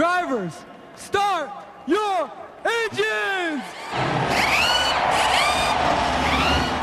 Drivers, start your engines!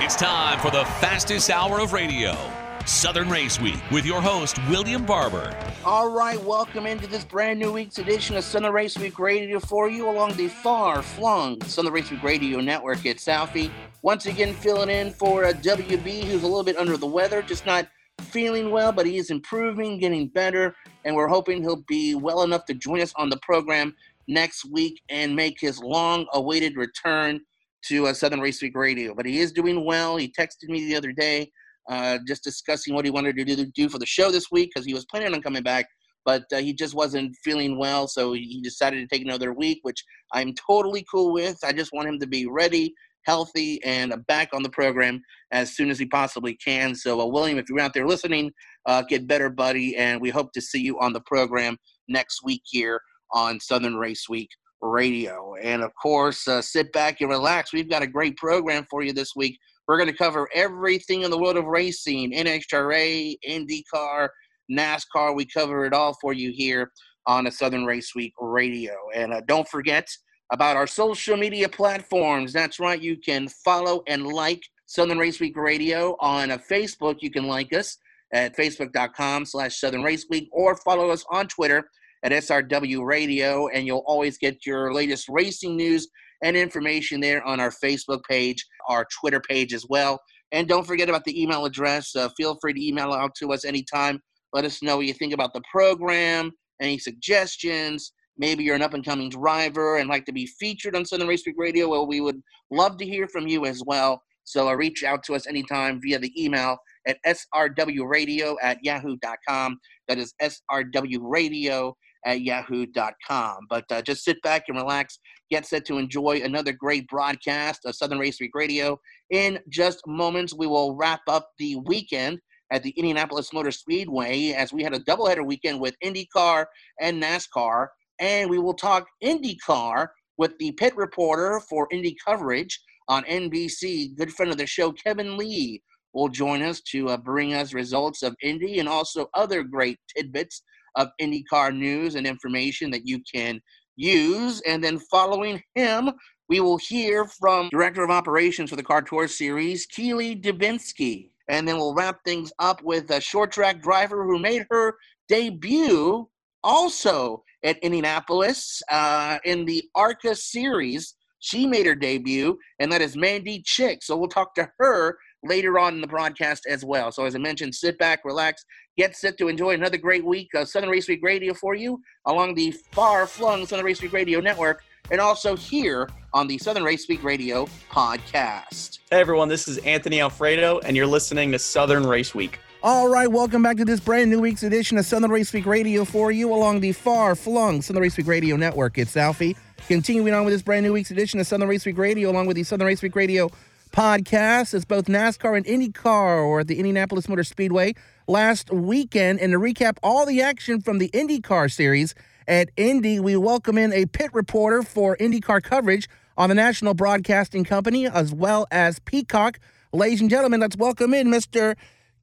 It's time for the fastest hour of radio. Southern Race Week with your host, William Barber. All right, welcome into this brand new week's edition of Southern Race Week Radio for you along the far flung Southern Race Week Radio network at Southie. Once again, filling in for uh, a WB who's a little bit under the weather, just not feeling well, but he is improving, getting better, and we're hoping he'll be well enough to join us on the program next week and make his long awaited return to uh, Southern Race Week Radio. But he is doing well. He texted me the other day uh, just discussing what he wanted to do, do for the show this week because he was planning on coming back, but uh, he just wasn't feeling well. So he decided to take another week, which I'm totally cool with. I just want him to be ready, healthy, and back on the program as soon as he possibly can. So, uh, William, if you're out there listening, uh, get better, buddy, and we hope to see you on the program next week here on Southern Race Week Radio. And of course, uh, sit back and relax. We've got a great program for you this week. We're going to cover everything in the world of racing NHRA, IndyCar, NASCAR. We cover it all for you here on a Southern Race Week radio. And uh, don't forget about our social media platforms. That's right, you can follow and like Southern Race Week Radio on uh, Facebook. You can like us at facebook.com slash Southern Race Week or follow us on Twitter at SRW Radio, and you'll always get your latest racing news and information there on our Facebook page, our Twitter page as well. And don't forget about the email address. Uh, feel free to email out to us anytime. Let us know what you think about the program, any suggestions. Maybe you're an up and coming driver and like to be featured on Southern Race Week Radio. Well, we would love to hear from you as well. So uh, reach out to us anytime via the email at srwradio at yahoo.com. That is srwradio at yahoo.com. But uh, just sit back and relax. Get set to enjoy another great broadcast of Southern Race Week Radio. In just moments, we will wrap up the weekend at the Indianapolis Motor Speedway as we had a doubleheader weekend with IndyCar and NASCAR. And we will talk IndyCar with the pit reporter for Indy coverage on NBC, good friend of the show, Kevin Lee, will join us to uh, bring us results of Indy and also other great tidbits of IndyCar news and information that you can use. And then following him, we will hear from Director of Operations for the Car Tour Series, Keely Dubinsky. And then we'll wrap things up with a short track driver who made her debut also at Indianapolis uh, in the ARCA Series. She made her debut, and that is Mandy Chick. So we'll talk to her later on in the broadcast as well. So as I mentioned, sit back, relax, get set to enjoy another great week of Southern Race Week Radio for you along the far-flung Southern Race Week Radio network and also here on the Southern Race Week Radio podcast. Hey everyone, this is Anthony Alfredo, and you're listening to Southern Race Week. All right, welcome back to this brand new week's edition of Southern Race Week Radio for you along the far-flung Southern Race Week Radio network. It's Alfie. Continuing on with this brand new week's edition of Southern Race Week Radio along with the Southern Race Week Radio podcast. It's both NASCAR and IndyCar or at the Indianapolis Motor Speedway last weekend. And to recap all the action from the IndyCar series at Indy, we welcome in a pit reporter for IndyCar coverage on the National Broadcasting Company as well as Peacock. Ladies and gentlemen, let's welcome in Mr.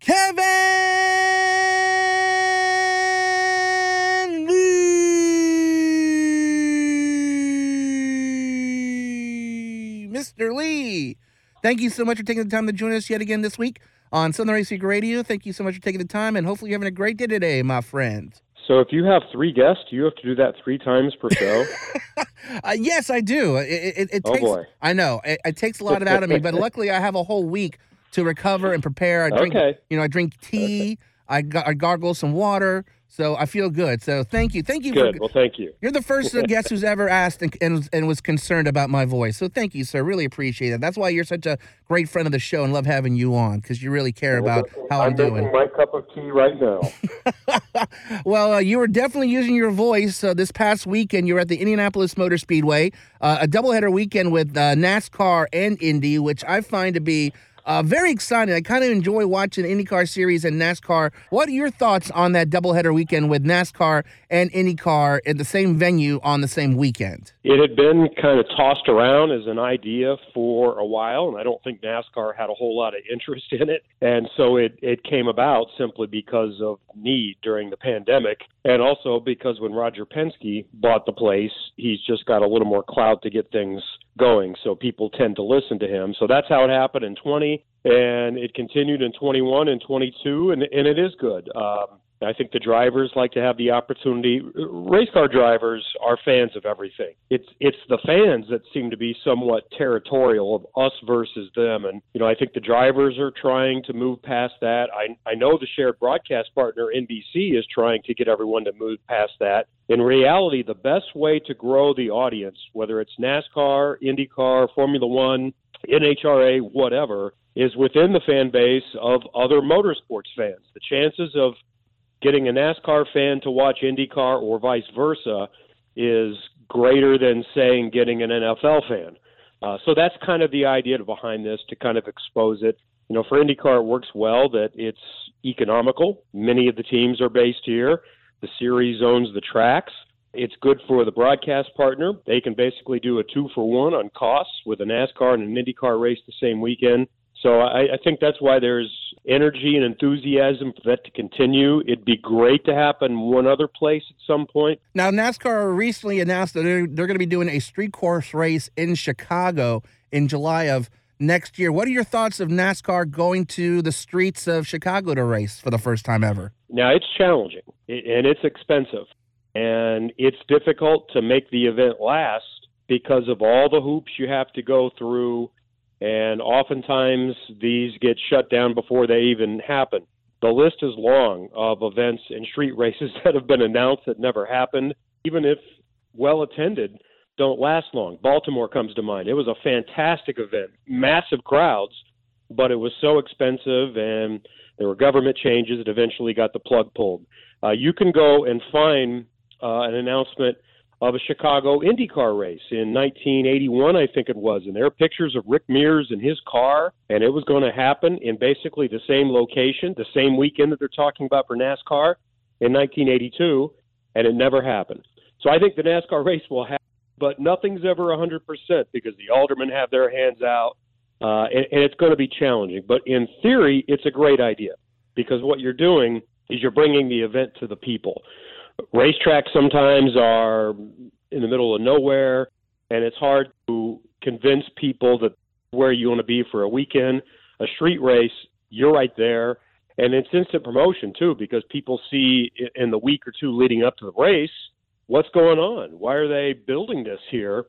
Kevin Lee. Mr. Lee. Thank you so much for taking the time to join us yet again this week on Southern Race Week Radio. Thank you so much for taking the time, and hopefully you're having a great day today, my friend. So, if you have three guests, you have to do that three times per show? uh, yes, I do. It, it, it oh takes, boy! I know it, it takes a lot of out of me, but luckily I have a whole week to recover and prepare. I drink, okay. you know, I drink tea. I, I gargle some water. So I feel good. So thank you, thank you. Good. For, well, thank you. You're the first guest who's ever asked and, and, and was concerned about my voice. So thank you, sir. Really appreciate it. That's why you're such a great friend of the show and love having you on because you really care about how I'm, I'm doing. my cup of tea right now. well, uh, you were definitely using your voice uh, this past weekend. You were at the Indianapolis Motor Speedway, uh, a doubleheader weekend with uh, NASCAR and Indy, which I find to be Uh, very excited. I kind of enjoy watching IndyCar series and NASCAR. What are your thoughts on that doubleheader weekend with NASCAR and IndyCar at the same venue on the same weekend? It had been kind of tossed around as an idea for a while, and I don't think NASCAR had a whole lot of interest in it. And so it, it came about simply because of need during the pandemic, and also because when Roger Penske bought the place, he's just got a little more clout to get things going. So people tend to listen to him. So that's how it happened in 20, and it continued in 21 and 22, and, and it is good. Um, I think the drivers like to have the opportunity. Race car drivers are fans of everything. It's it's the fans that seem to be somewhat territorial of us versus them, and you know I think the drivers are trying to move past that. I I know the shared broadcast partner NBC is trying to get everyone to move past that. In reality, the best way to grow the audience, whether it's NASCAR, IndyCar, Formula One, NHRA, whatever, is within the fan base of other motorsports fans. The chances of getting a NASCAR fan to watch IndyCar or vice versa is greater than saying getting an NFL fan. Uh, so that's kind of the idea behind this to kind of expose it. You know, for IndyCar, it works well that it's economical. Many of the teams are based here. The series owns the tracks. It's good for the broadcast partner. They can basically do a two for one on costs with a NASCAR and an IndyCar race the same weekend. So I, I think that's why there's energy and enthusiasm for that to continue. It'd be great to happen one other place at some point. Now, NASCAR recently announced that they're, they're going to be doing a street course race in Chicago in July of next year. What are your thoughts of NASCAR going to the streets of Chicago to race for the first time ever? Now, it's challenging and it's expensive, and it's difficult to make the event last because of all the hoops you have to go through and oftentimes these get shut down before they even happen. The list is long of events and street races that have been announced that never happened, even if well attended, don't last long. Baltimore comes to mind. It was a fantastic event, massive crowds, but it was so expensive and there were government changes that eventually got the plug pulled. Uh, you can go and find uh, an announcement of a Chicago IndyCar race in 1981, I think it was. And there are pictures of Rick Mears in his car, and it was going to happen in basically the same location, the same weekend that they're talking about for NASCAR in 1982, and it never happened. So I think the NASCAR race will happen, but nothing's ever 100% because the aldermen have their hands out, uh, and, and it's going to be challenging. But in theory, it's a great idea because what you're doing is you're bringing the event to the people racetracks sometimes are in the middle of nowhere, and it's hard to convince people that where you want to be for a weekend. A street race, you're right there, and it's instant promotion too because people see in the week or two leading up to the race what's going on. Why are they building this here?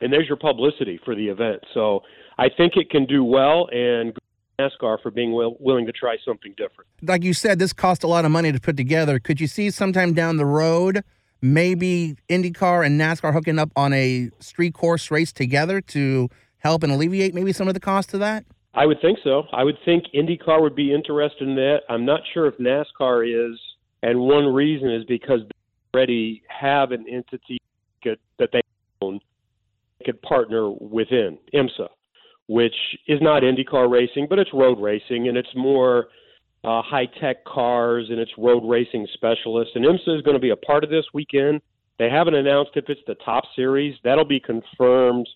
And there's your publicity for the event. So I think it can do well, and NASCAR for being will, willing to try something different. Like you said, this cost a lot of money to put together. Could you see sometime down the road maybe IndyCar and NASCAR hooking up on a street course race together to help and alleviate maybe some of the cost of that? I would think so. I would think IndyCar would be interested in that. I'm not sure if NASCAR is, and one reason is because they already have an entity that they own they could partner within IMSA which is not IndyCar racing, but it's road racing, and it's more uh, high tech cars and it's road racing specialists. And IMSA is going to be a part of this weekend. They haven't announced if it's the top series. That'll be confirmed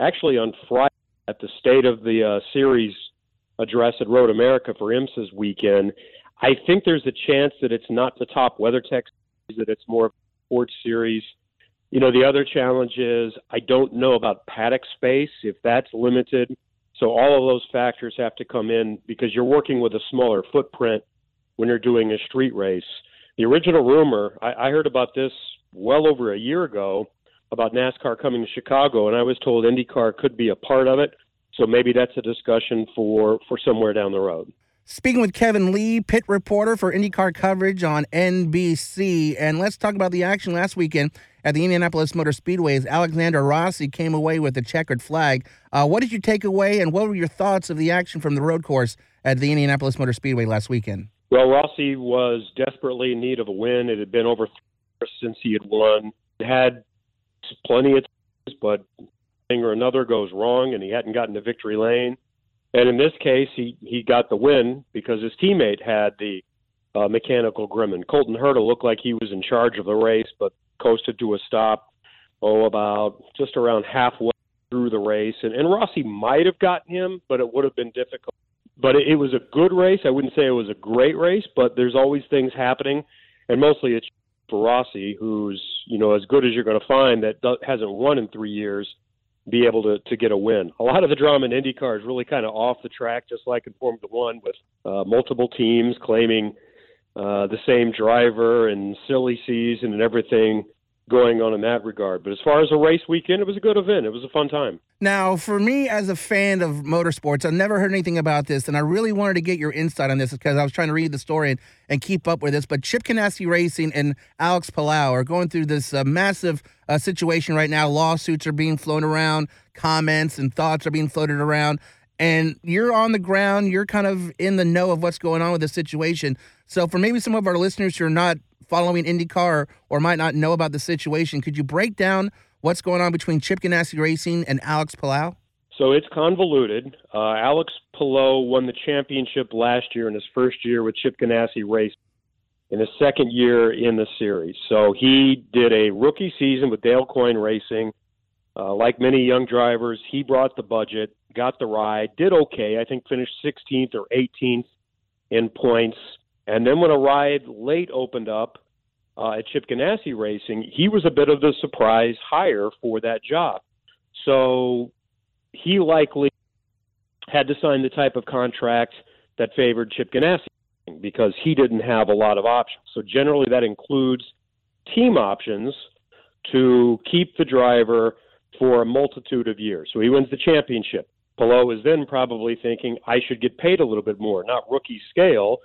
actually on Friday at the State of the uh, Series address at Road America for IMSA's weekend. I think there's a chance that it's not the top WeatherTech series, that it's more of a sports series. You know, the other challenge is I don't know about paddock space, if that's limited. So all of those factors have to come in because you're working with a smaller footprint when you're doing a street race. The original rumor, I, I heard about this well over a year ago about NASCAR coming to Chicago, and I was told IndyCar could be a part of it. So maybe that's a discussion for, for somewhere down the road. Speaking with Kevin Lee, pit reporter for IndyCar coverage on NBC. And let's talk about the action last weekend at the Indianapolis Motor Speedway as Alexander Rossi came away with the checkered flag. Uh, what did you take away, and what were your thoughts of the action from the road course at the Indianapolis Motor Speedway last weekend? Well, Rossi was desperately in need of a win. It had been over three years since he had won. Had plenty of times, but thing or another goes wrong, and he hadn't gotten to victory lane. And in this case, he, he got the win because his teammate had the uh, mechanical Grumman. Colton Herta looked like he was in charge of the race, but coasted to a stop, oh, about just around halfway through the race. And, and Rossi might have gotten him, but it would have been difficult. But it, it was a good race. I wouldn't say it was a great race, but there's always things happening. And mostly it's for Rossi, who's, you know, as good as you're going to find that hasn't won in three years be able to, to get a win. A lot of the drama in IndyCar is really kind of off the track, just like in Formula One, with uh, multiple teams claiming uh, the same driver and silly season and everything going on in that regard. But as far as a race weekend, it was a good event. It was a fun time. Now, for me as a fan of motorsports, I've never heard anything about this, and I really wanted to get your insight on this because I was trying to read the story and, and keep up with this. But Chip Ganassi Racing and Alex Palou are going through this uh, massive uh, situation right now. Lawsuits are being flown around, comments and thoughts are being floated around and you're on the ground, you're kind of in the know of what's going on with the situation. So, for maybe some of our listeners who are not following IndyCar or might not know about the situation, could you break down what's going on between Chip Ganassi Racing and Alex Palou? So it's convoluted. Uh, Alex Palou won the championship last year in his first year with Chip Ganassi Racing in his second year in the series. So he did a rookie season with Dale Coyne Racing. Uh, like many young drivers, he brought the budget got the ride, did okay. I think finished 16th or 18th in points. And then when a ride late opened up uh, at Chip Ganassi Racing, he was a bit of the surprise hire for that job. So he likely had to sign the type of contract that favored Chip Ganassi because he didn't have a lot of options. So generally that includes team options to keep the driver for a multitude of years. So he wins the championship. Palou is then probably thinking, I should get paid a little bit more, not rookie scale.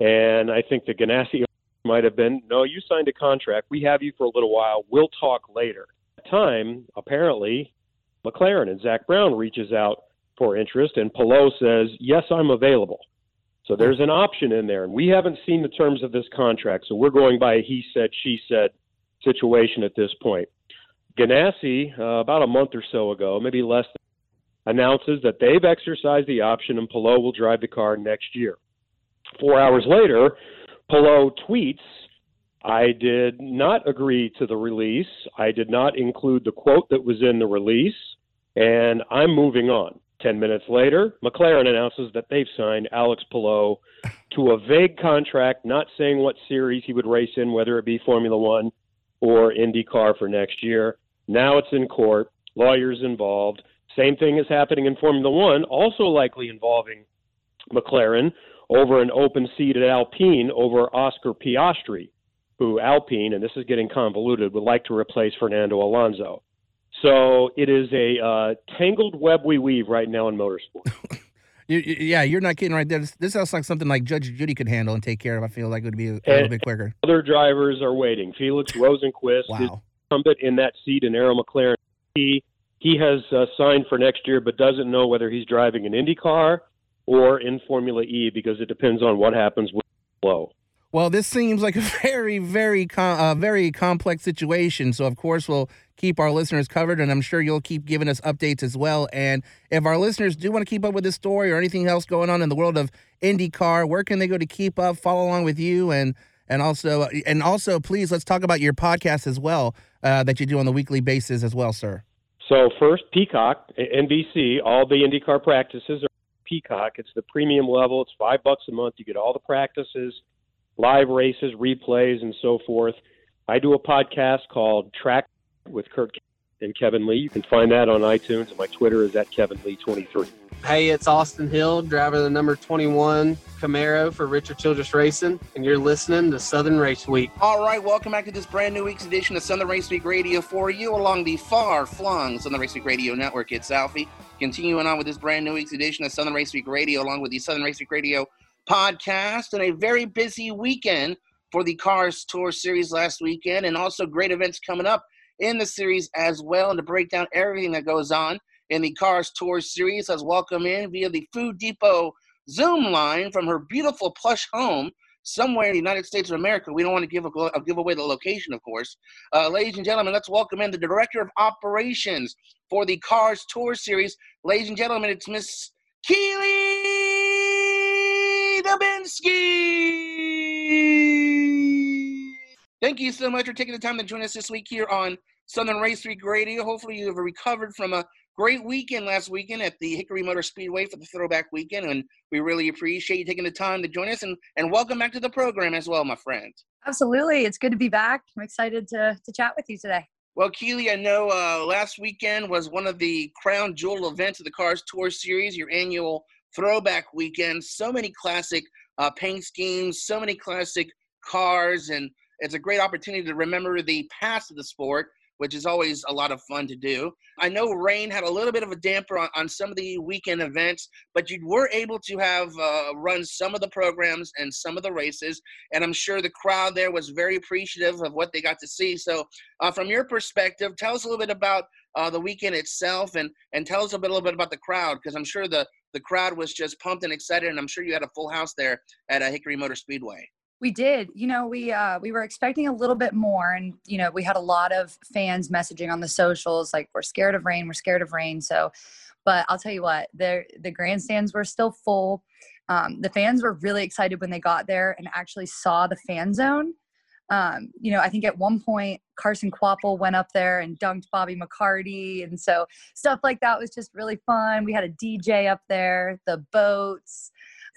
And I think the Ganassi might have been, no, you signed a contract. We have you for a little while. We'll talk later. At time, apparently, McLaren and Zak Brown reaches out for interest, and Palou says, yes, I'm available. So there's an option in there, and we haven't seen the terms of this contract, so we're going by a he said, she said situation at this point. Ganassi, uh, about a month or so ago, maybe less announces that they've exercised the option and Palou will drive the car next year. Four hours later, Palou tweets, I did not agree to the release. I did not include the quote that was in the release, and I'm moving on. Ten minutes later, McLaren announces that they've signed Alex Palou to a vague contract, not saying what series he would race in, whether it be Formula One or IndyCar for next year. Now it's in court, lawyers involved. Same thing is happening in Formula One, also likely involving McLaren over an open seat at Alpine over Oscar Piastri, who Alpine, and this is getting convoluted, would like to replace Fernando Alonso. So it is a uh, tangled web we weave right now in motorsport. yeah, you're not kidding right there. This, this, sounds like something like Judge Judy could handle and take care of. I feel like it would be a, a little bit quicker. Other drivers are waiting. Felix Rosenqvist wow. is incumbent in that seat in Arrow McLaren. He he has uh, signed for next year, but doesn't know whether he's driving an Indy car or in Formula E because it depends on what happens with flow. Well, this seems like a very, very, com- uh, very complex situation. So, of course, we'll keep our listeners covered, and I'm sure you'll keep giving us updates as well. And if our listeners do want to keep up with this story or anything else going on in the world of IndyCar, where can they go to keep up, follow along with you, and and also and also, please let's talk about your podcast as well uh, that you do on the weekly basis as well, sir. So first, Peacock, NBC, all the IndyCar practices are Peacock. It's the premium level. It's five bucks a month. You get all the practices, live races, replays, and so forth. I do a podcast called Track with Kurt and Kevin Lee. You can find that on iTunes, and my Twitter is at Kevin Lee 23 Hey, it's Austin Hill, driver of the number 21 Camaro for Richard Childress Racing, and you're listening to Southern Race Week. All right, welcome back to this brand new week's edition of Southern Race Week Radio for you along the far flung Southern Race Week Radio network. It's Alfie. Continuing on with this brand new week's edition of Southern Race Week Radio, along with the Southern Race Week Radio podcast, and a very busy weekend for the Cars Tour Series last weekend, and also great events coming up in the series as well. And to break down everything that goes on, in the Cars Tour series has welcomed in via the Food Depot Zoom line from her beautiful plush home somewhere in the United States of America. We don't want to give, a, uh, give away the location, of course. Uh, ladies and gentlemen, let's welcome in the Director of Operations for the Cars Tour Series. Ladies and gentlemen, it's Miss Keely Dubinsky. Thank you so much for taking the time to join us this week here on Southern Race Week Radio. Hopefully, you have recovered from a great weekend last weekend at the Hickory Motor Speedway for the throwback weekend, and we really appreciate you taking the time to join us and, and welcome back to the program as well, my friend. Absolutely. It's good to be back. I'm excited to, to chat with you today. Well, Keely, I know uh, last weekend was one of the crown jewel events of the Cars Tour Series, your annual throwback weekend. So many classic uh, paint schemes, so many classic cars, and it's a great opportunity to remember the past of the sport which is always a lot of fun to do. I know rain had a little bit of a damper on, on some of the weekend events, but you were able to have uh, run some of the programs and some of the races, and I'm sure the crowd there was very appreciative of what they got to see. So, uh, from your perspective, tell us a little bit about uh, the weekend itself, and and tell us a, bit, a little bit about the crowd, because I'm sure the the crowd was just pumped and excited, and I'm sure you had a full house there at uh, Hickory Motor Speedway. We did. You know, we uh, we were expecting a little bit more, and you know, we had a lot of fans messaging on the socials like, "We're scared of rain. We're scared of rain." So, but I'll tell you what, the the grandstands were still full. Um, the fans were really excited when they got there and actually saw the fan zone. Um, you know, I think at one point Carson Kvapil went up there and dunked Bobby McCarty, and so stuff like that was just really fun. We had a DJ up there, the boats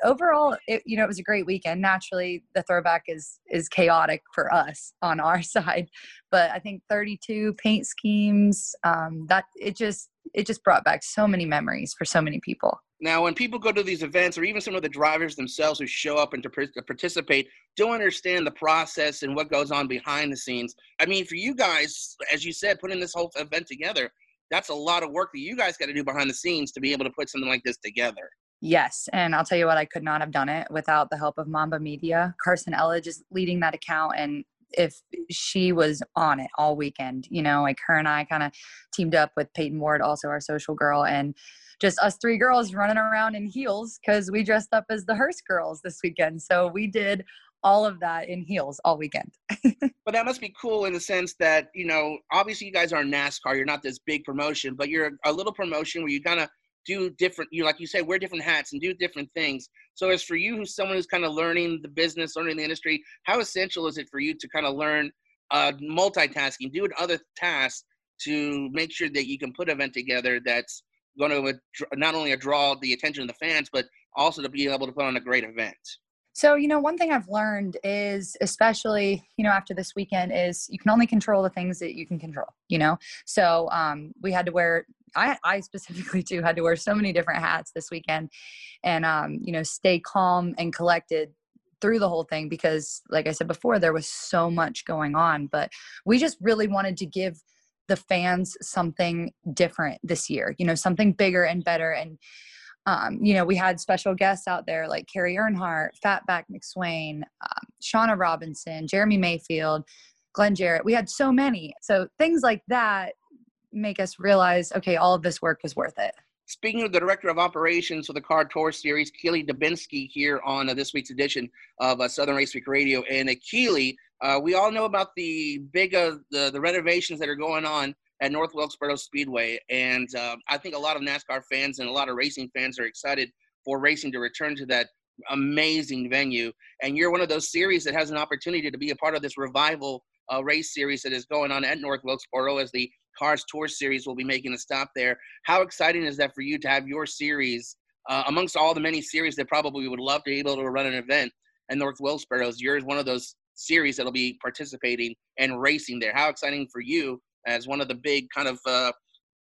overall, it, you know, it was a great weekend. Naturally, the throwback is is chaotic for us on our side, but I think 32 paint schemes um, that it just it just brought back so many memories for so many people. Now, when people go to these events, or even some of the drivers themselves who show up and to, participate, don't understand the process and what goes on behind the scenes. I mean, for you guys, as you said, putting this whole event together, that's a lot of work that you guys got to do behind the scenes to be able to put something like this together. Yes. And I'll tell you what, I could not have done it without the help of Mamba Media. Carson Elledge is leading that account. And if she was on it all weekend, you know, like her and I kind of teamed up with Peyton Ward, also our social girl, and just us three girls running around in heels because we dressed up as the Hurst girls this weekend. So we did all of that in heels all weekend. but that must be cool in the sense that, you know, obviously you guys are NASCAR, you're not this big promotion, but you're a little promotion where you kind of do different you like you say wear different hats and do different things. So as for you who's someone who's kind of learning the business learning the industry how essential is it for you to kind of learn uh, multitasking? Doing other tasks to make sure that you can put an event together that's going to not only draw the attention of the fans but also to be able to put on a great event. So, you know, one thing I've learned is, especially, you know, after this weekend, is you can only control the things that you can control, you know? So, um, we had to wear I, I specifically too had to wear so many different hats this weekend and um, you know stay calm and collected through the whole thing because like i said before there was so much going on but we just really wanted to give the fans something different this year you know something bigger and better and um, you know we had special guests out there like Kerry Earnhardt, Fatback McSwain, um, Shawna Robinson, Jeremy Mayfield, Glenn Jarrett. We had so many. So things like that make us realize, okay, all of this work was worth it. Speaking of the director of operations for the Car Tour Series, Keely Dubinsky, here on uh, this week's edition of uh, Southern Race Week Radio. And uh, Keely, uh, we all know about the big uh, the, the renovations that are going on at North Wilkesboro Speedway, and uh, I think a lot of NASCAR fans and a lot of racing fans are excited for racing to return to that amazing venue. And you're one of those series that has an opportunity to be a part of this revival uh, race series that is going on at North Wilkesboro as the Cars Tour Series will be making a stop there. How exciting is that for you to have your series uh, amongst all the many series that probably would love to be able to run an event at North Wilkesboro? Yours one of those series that'll be participating and racing there. How exciting for you as one of the big kind of uh,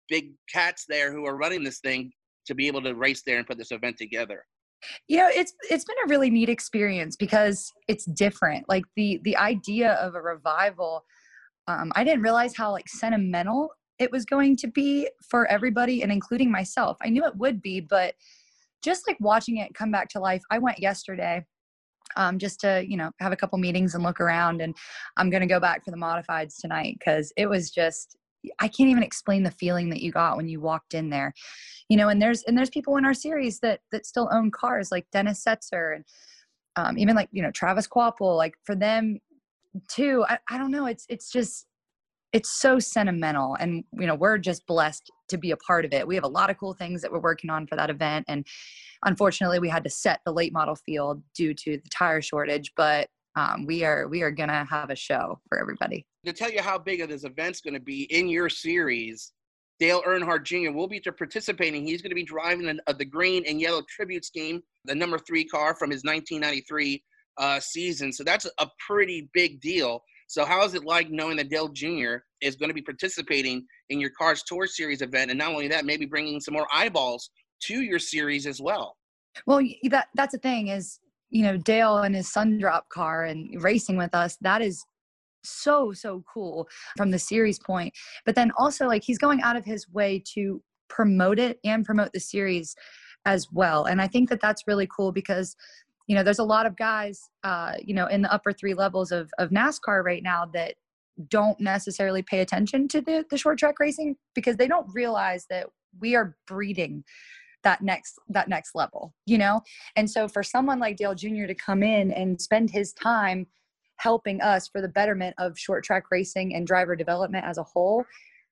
big cats there who are running this thing to be able to race there and put this event together you know it's it's been a really neat experience because it's different like the the idea of a revival um, I didn't realize how like sentimental it was going to be for everybody and including myself. I knew it would be, but just like watching it come back to life, I went yesterday um, just to you know have a couple meetings and look around and i'm going to go back for the modifieds tonight because it was just i can't even explain the feeling that you got when you walked in there you know and there's and there's people in our series that that still own cars like dennis setzer and um, even like you know travis Kvapil like for them too I, I don't know it's it's just it's so sentimental and you know we're just blessed to be a part of it we have a lot of cool things that we're working on for that event and unfortunately we had to set the late model field due to the tire shortage but um, we are we are gonna have a show for everybody To tell you how big of this event's to be in your series, Dale Earnhardt Jr. will be participating. He's going to be driving an, uh, the green and yellow tribute scheme, the number three car from his 1993 uh, season. So that's a pretty big deal. So how is it like knowing that Dale Jr. is going to be participating in your Cars Tour Series event, and not only that, maybe bringing some more eyeballs to your series as well? well that that's the thing is you know dale and his sun drop car and racing with us that is so so cool from the series point but then also like he's going out of his way to promote it and promote the series as well and i think that that's really cool because you know there's a lot of guys uh you know in the upper three levels of of nascar right now that don't necessarily pay attention to the the short track racing because they don't realize that we are breeding that next that next level you know? And so for someone like dale jr to come in and spend his time helping us for the betterment of short track racing and driver development as a whole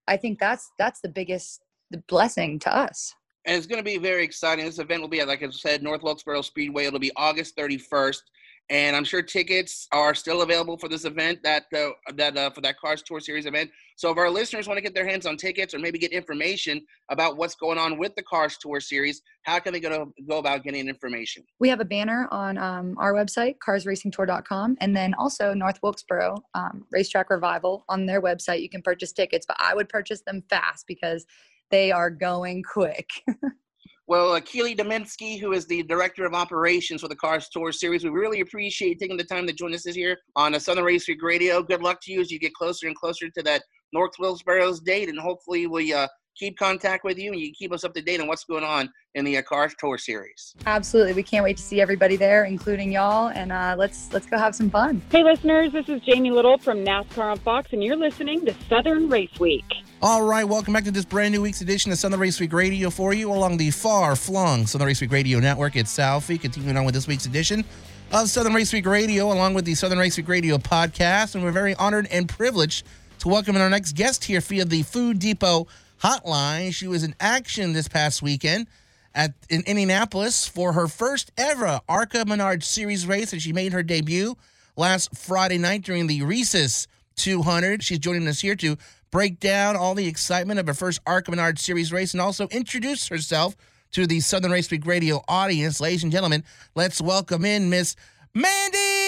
i think that's that's the biggest blessing to us and it's going to be very exciting. This event will be like I said, North Wilkesboro Speedway. It'll be August 31st, and I'm sure tickets are still available for this event that uh, that uh, for that Cars Tour Series event. So if our listeners want to get their hands on tickets or maybe get information about what's going on with the Cars Tour Series, how can they go to, go about getting information? we have a banner on um, our website carsracingtour.com and then also north wilkesboro um, racetrack revival on their website you can purchase tickets but i would purchase them fast because they are going quick Well, Keely Dubinsky, who is the director of operations for the Cars Tour Series, we really appreciate taking the time to join us this year on a Southern Race Week Radio. Good luck to you as you get closer and closer to that North Wilkesboro's date, and hopefully we uh, keep contact with you and you keep us up to date on what's going on in the uh, Cars Tour Series. absolutely we can't wait to see everybody there including y'all and uh, let's let's go have some fun Hey, listeners, this is Jamie Little from NASCAR on Fox, and you're listening to Southern Race Week. All right, welcome back to this brand new week's edition of Southern Race Week Radio for you along the far flung Southern Race Week Radio Network. It's Southie, continuing on with this week's edition of Southern Race Week Radio, along with the Southern Race Week Radio podcast. And we're very honored and privileged to welcome in our next guest here via the Food Depot hotline. She was in action this past weekend at in Indianapolis for her first ever ARCA Menard Series race, and she made her debut last Friday night during the Reese's 200. She's joining us here to break down all the excitement of her first ARCA Menard Series race and also introduce herself to the Southern Race Week Radio audience. Ladies and gentlemen, let's welcome in Miss Mandy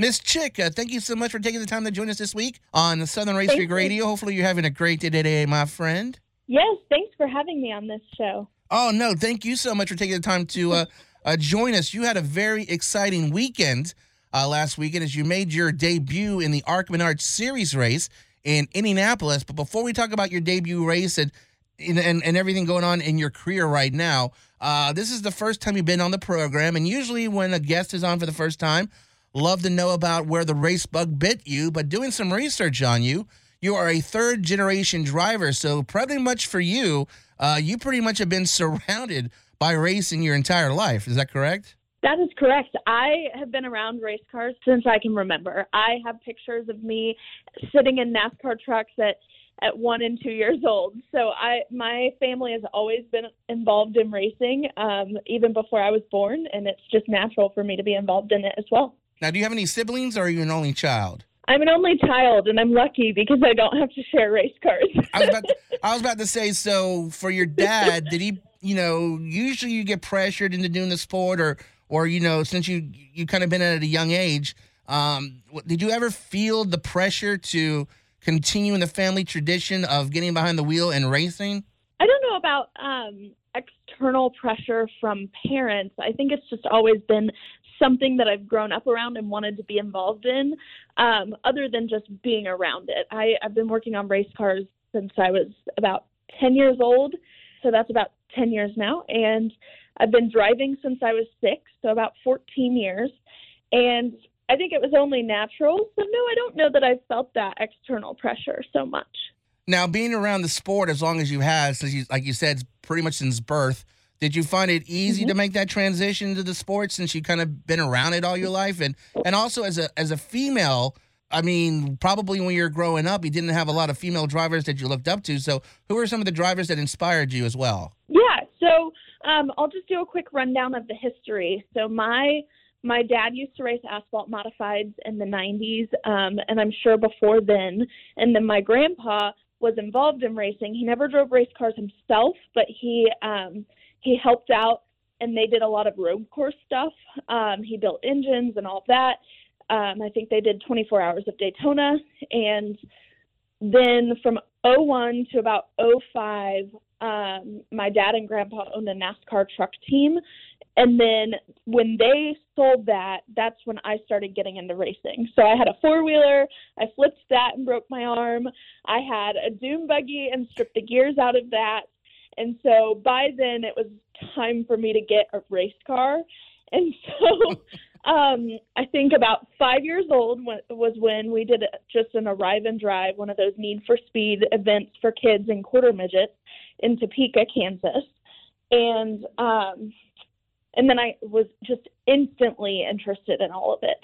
Miss Chick, uh, thank you so much for taking the time to join us this week on the Southern Race you. Radio. Hopefully, you're having a great day today, my friend. Yes, thanks for having me on this show. Oh no, thank you so much for taking the time to uh, uh, join us. You had a very exciting weekend uh, last weekend as you made your debut in the Arc Menard Series race in Indianapolis. But before we talk about your debut race and and, and, and everything going on in your career right now, uh, this is the first time you've been on the program. And usually, when a guest is on for the first time, love to know about where the race bug bit you. But doing some research on you, you are a third generation driver. So, pretty much for you, uh, you pretty much have been surrounded by racing your entire life. Is that correct? That is correct. I have been around race cars since I can remember. I have pictures of me sitting in NASCAR trucks at at one and two years old. So I my family has always been involved in racing, um, even before I was born, and it's just natural for me to be involved in it as well. Now, do you have any siblings or are you an only child? I'm an only child, and I'm lucky because I don't have to share race cars. I was about to, I was about to say, so for your dad, did he, you know, usually you get pressured into doing the sport or, or, you know, since you, you kind of been at a young age, um, what- did you ever feel the pressure to continue in the family tradition of getting behind the wheel and racing? I don't know about um, external pressure from parents. I think it's just always been something that I've grown up around and wanted to be involved in, um, other than just being around it. I, I've been working on race cars since I was about 10 years old, so that's about 10 years now. And I've been driving since I was six, so about 14 years. And I think it was only natural. So, no, I don't know that I've felt that external pressure so much. Now, being around the sport as long as you have, since you, like you said, pretty much since birth, Did you find it easy Mm-hmm. to make that transition to the sport since you kind of been around it all your life? And and also as a as a female, I mean, probably when you were growing up, you didn't have a lot of female drivers that you looked up to. So who are some of the drivers that inspired you as well? Yeah, so um, I'll just do a quick rundown of the history. So my my dad used to race asphalt modifieds in the 90s, um, and I'm sure before then. And then my grandpa was involved in racing. He never drove race cars himself, but he um, he helped out, and they did a lot of road course stuff. Um, he built engines and all that. Um, I think they did 24 hours of Daytona, and then from 01 to about 05, um, my dad and grandpa owned a NASCAR truck team. And then when they sold that, that's when I started getting into racing. So I had a four wheeler, I flipped that and broke my arm. I had a dune buggy and stripped the gears out of that. And so by then it was time for me to get a race car. And so um, I think about five years old was when we did just an arrive and drive, one of those Need for Speed events for kids and quarter midgets in Topeka, Kansas. And um, and then I was just instantly interested in all of it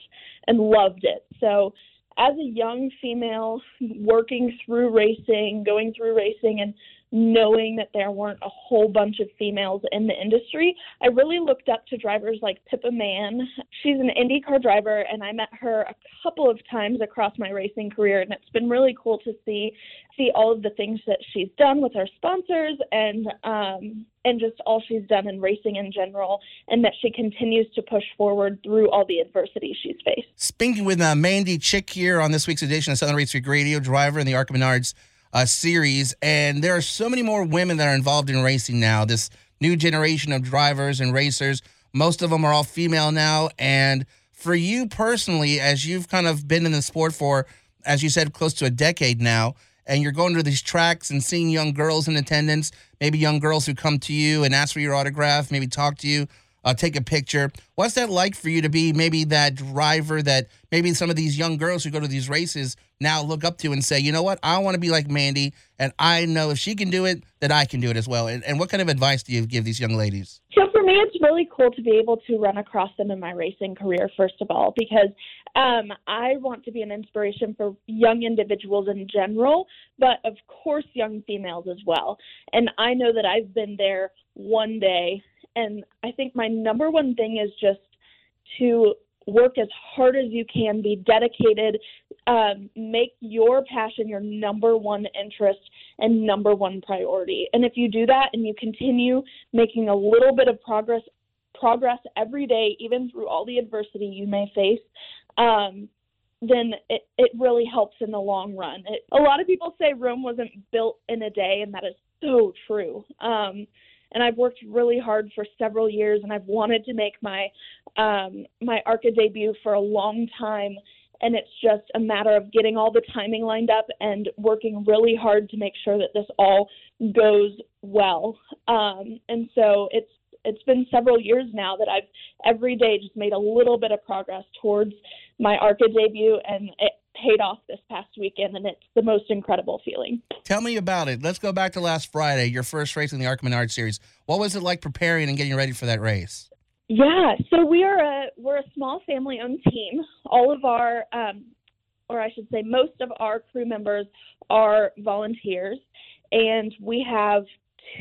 and loved it. So as a young female working through racing, going through racing and knowing that there weren't a whole bunch of females in the industry, I really looked up to drivers like Pippa Mann. She's an IndyCar driver, and I met her a couple of times across my racing career, and it's been really cool to see see all of the things that she's done with her sponsors and um, and just all she's done in racing in general, and that she continues to push forward through all the adversity she's faced. Speaking with uh, Mandy Chick here on this week's edition of Southern Race Week Radio, driver in the Arca Menards uh, series, and there are so many more women that are involved in racing now. This new generation of drivers and racers, most of them are all female now. And for you personally, as you've kind of been in the sport for, as you said, close to a decade now, and you're going to these tracks and seeing young girls in attendance, maybe young girls who come to you and ask for your autograph, maybe talk to you, uh, take a picture. What's that like for you to be maybe that driver that maybe some of these young girls who go to these races now look up to and say, you know what, I want to be like Mandy, and I know if she can do it, that I can do it as well. And, and what kind of advice do you give these young ladies? So for me, it's really cool to be able to run across them in my racing career, first of all, because um, I want to be an inspiration for young individuals in general, but of course, young females as well. And I know that I've been there one day. And I think my number one thing is just to work as hard as you can, be dedicated, um, make your passion your number one interest and number one priority. And if you do that and you continue making a little bit of progress progress every day, even through all the adversity you may face, um, then it, it really helps in the long run. It, a lot of people say Rome wasn't built in a day, and that is so true. Um, and I've worked really hard for several years, and I've wanted to make my um, my ARCA debut for a long time. And it's just a matter of getting all the timing lined up and working really hard to make sure that this all goes well. Um, and so it's it's been several years now that I've every day just made a little bit of progress towards my ARCA debut, and it paid off this past weekend, and it's the most incredible feeling. Tell me about it. Let's go back to last Friday, your first race in the Arca Menard series. What was it like preparing and getting ready for that race? Yeah, so we are a we're a small family-owned team. All of our, um, or I should say, most of our crew members are volunteers, and we have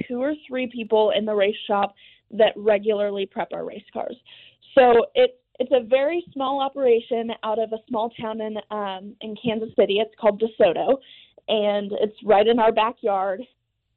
two or three people in the race shop that regularly prep our race cars. So it's it's a very small operation out of a small town in um, in Kansas City. It's called DeSoto, and it's right in our backyard.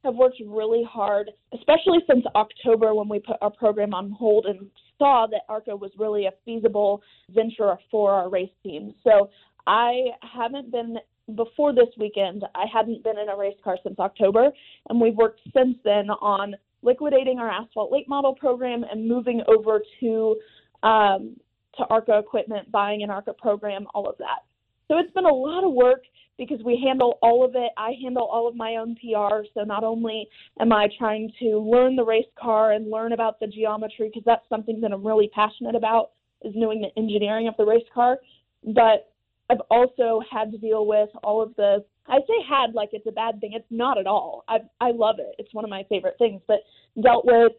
Have worked really hard, especially since October when we put our program on hold and saw that ARCA was really a feasible venture for our race team. So I haven't been before this weekend. I hadn't been in a race car since October, and we've worked since then on liquidating our asphalt late model program and moving over to um, to ARCA equipment, buying an ARCA program, all of that. So it's been a lot of work because we handle all of it. I handle all of my own PR. So not only am I trying to learn the race car and learn about the geometry, because that's something that I'm really passionate about, is knowing the engineering of the race car, but I've also had to deal with all of the I say had like it's a bad thing. It's not at all. I I love it. It's one of my favorite things. But dealt with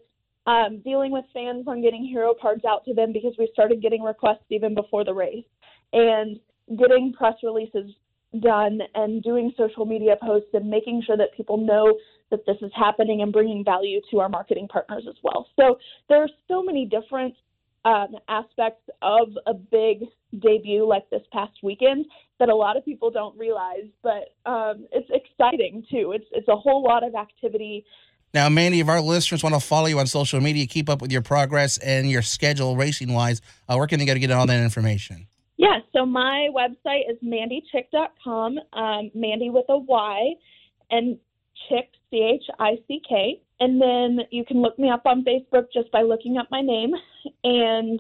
um, dealing with fans on getting hero cards out to them because we started getting requests even before the race, and getting press releases done and doing social media posts and making sure that people know that this is happening and bringing value to our marketing partners as well. So there are so many different um, aspects of a big debut like this past weekend that a lot of people don't realize, but um, it's exciting too. It's it's a whole lot of activity. Now, Mandy, if our listeners want to follow you on social media, keep up with your progress and your schedule racing wise, uh, where can they go to get all that information? Yeah, so my website is mandychick.com, um, Mandy with a Y, and Chick, C H I C K. And then you can look me up on Facebook just by looking up my name, and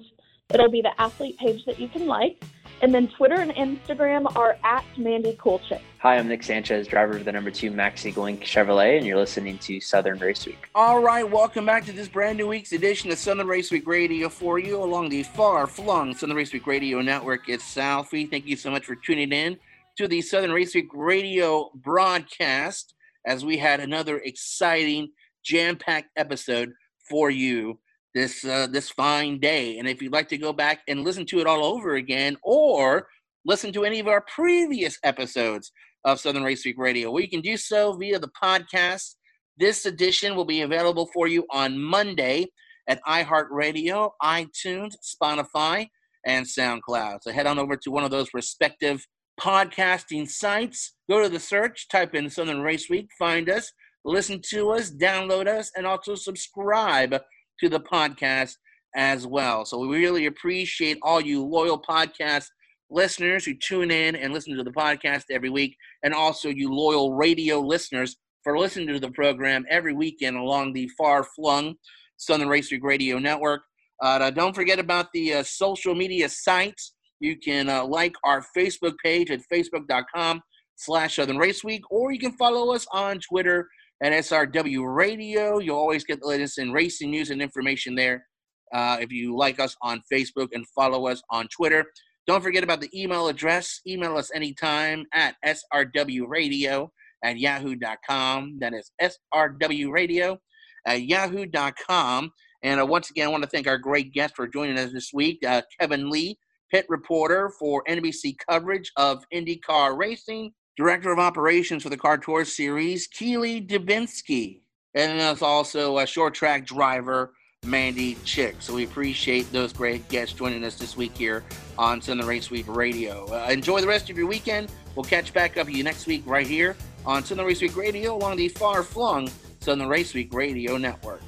it'll be the athlete page that you can like. And then Twitter and Instagram are at Mandy Coolchick. Hi, I'm Nick Sanchez, driver of the number two Max Siegel Inc. Chevrolet, and you're listening to Southern Race Week. All right, welcome back to this brand new week's edition of Southern Race Week Radio for you along the far flung Southern Race Week Radio Network. It's Southie. Thank you so much for tuning in to the Southern Race Week Radio broadcast as we had another exciting, jam-packed episode for you this uh, this fine day. And if you'd like to go back and listen to it all over again, or listen to any of our previous episodes of Southern Race Week Radio, well, you can do so via the podcast. This edition will be available for you on Monday at iHeartRadio, iTunes, Spotify, and SoundCloud. So head on over to one of those respective podcasting sites. Go to the search, type in Southern Race Week, find us, listen to us, download us, and also subscribe to the podcast as well. So we really appreciate all you loyal podcast listeners who tune in and listen to the podcast every week, and also you loyal radio listeners for listening to the program every weekend along the far flung Southern Race Week Radio Network. Uh, don't forget about the uh, social media sites. You can uh, like our Facebook page at facebook.com slash Southern Race Week, or you can follow us on Twitter at SRW Radio. You'll always get the latest in racing news and information there. Uh, if you like us on Facebook and follow us on Twitter. Don't forget about the email address. Email us anytime at srwradio at yahoo.com. That is srwradio at yahoo.com. And uh, once again, I want to thank our great guest for joining us this week, uh, Kevin Lee, pit reporter for NBC coverage of IndyCar racing. Director of Operations for the CARS Tour Series, Keely Dubinsky. And that's also a short track driver, Mandy Chick. So we appreciate those great guests joining us this week here on Southern Race Week Radio. Uh, enjoy the rest of your weekend. We'll catch back up with you next week right here on Southern Race Week Radio along the far flung Southern Race Week Radio Network.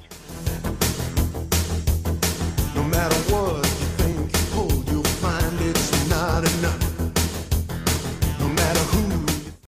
No matter what you think you you'll find it's not enough.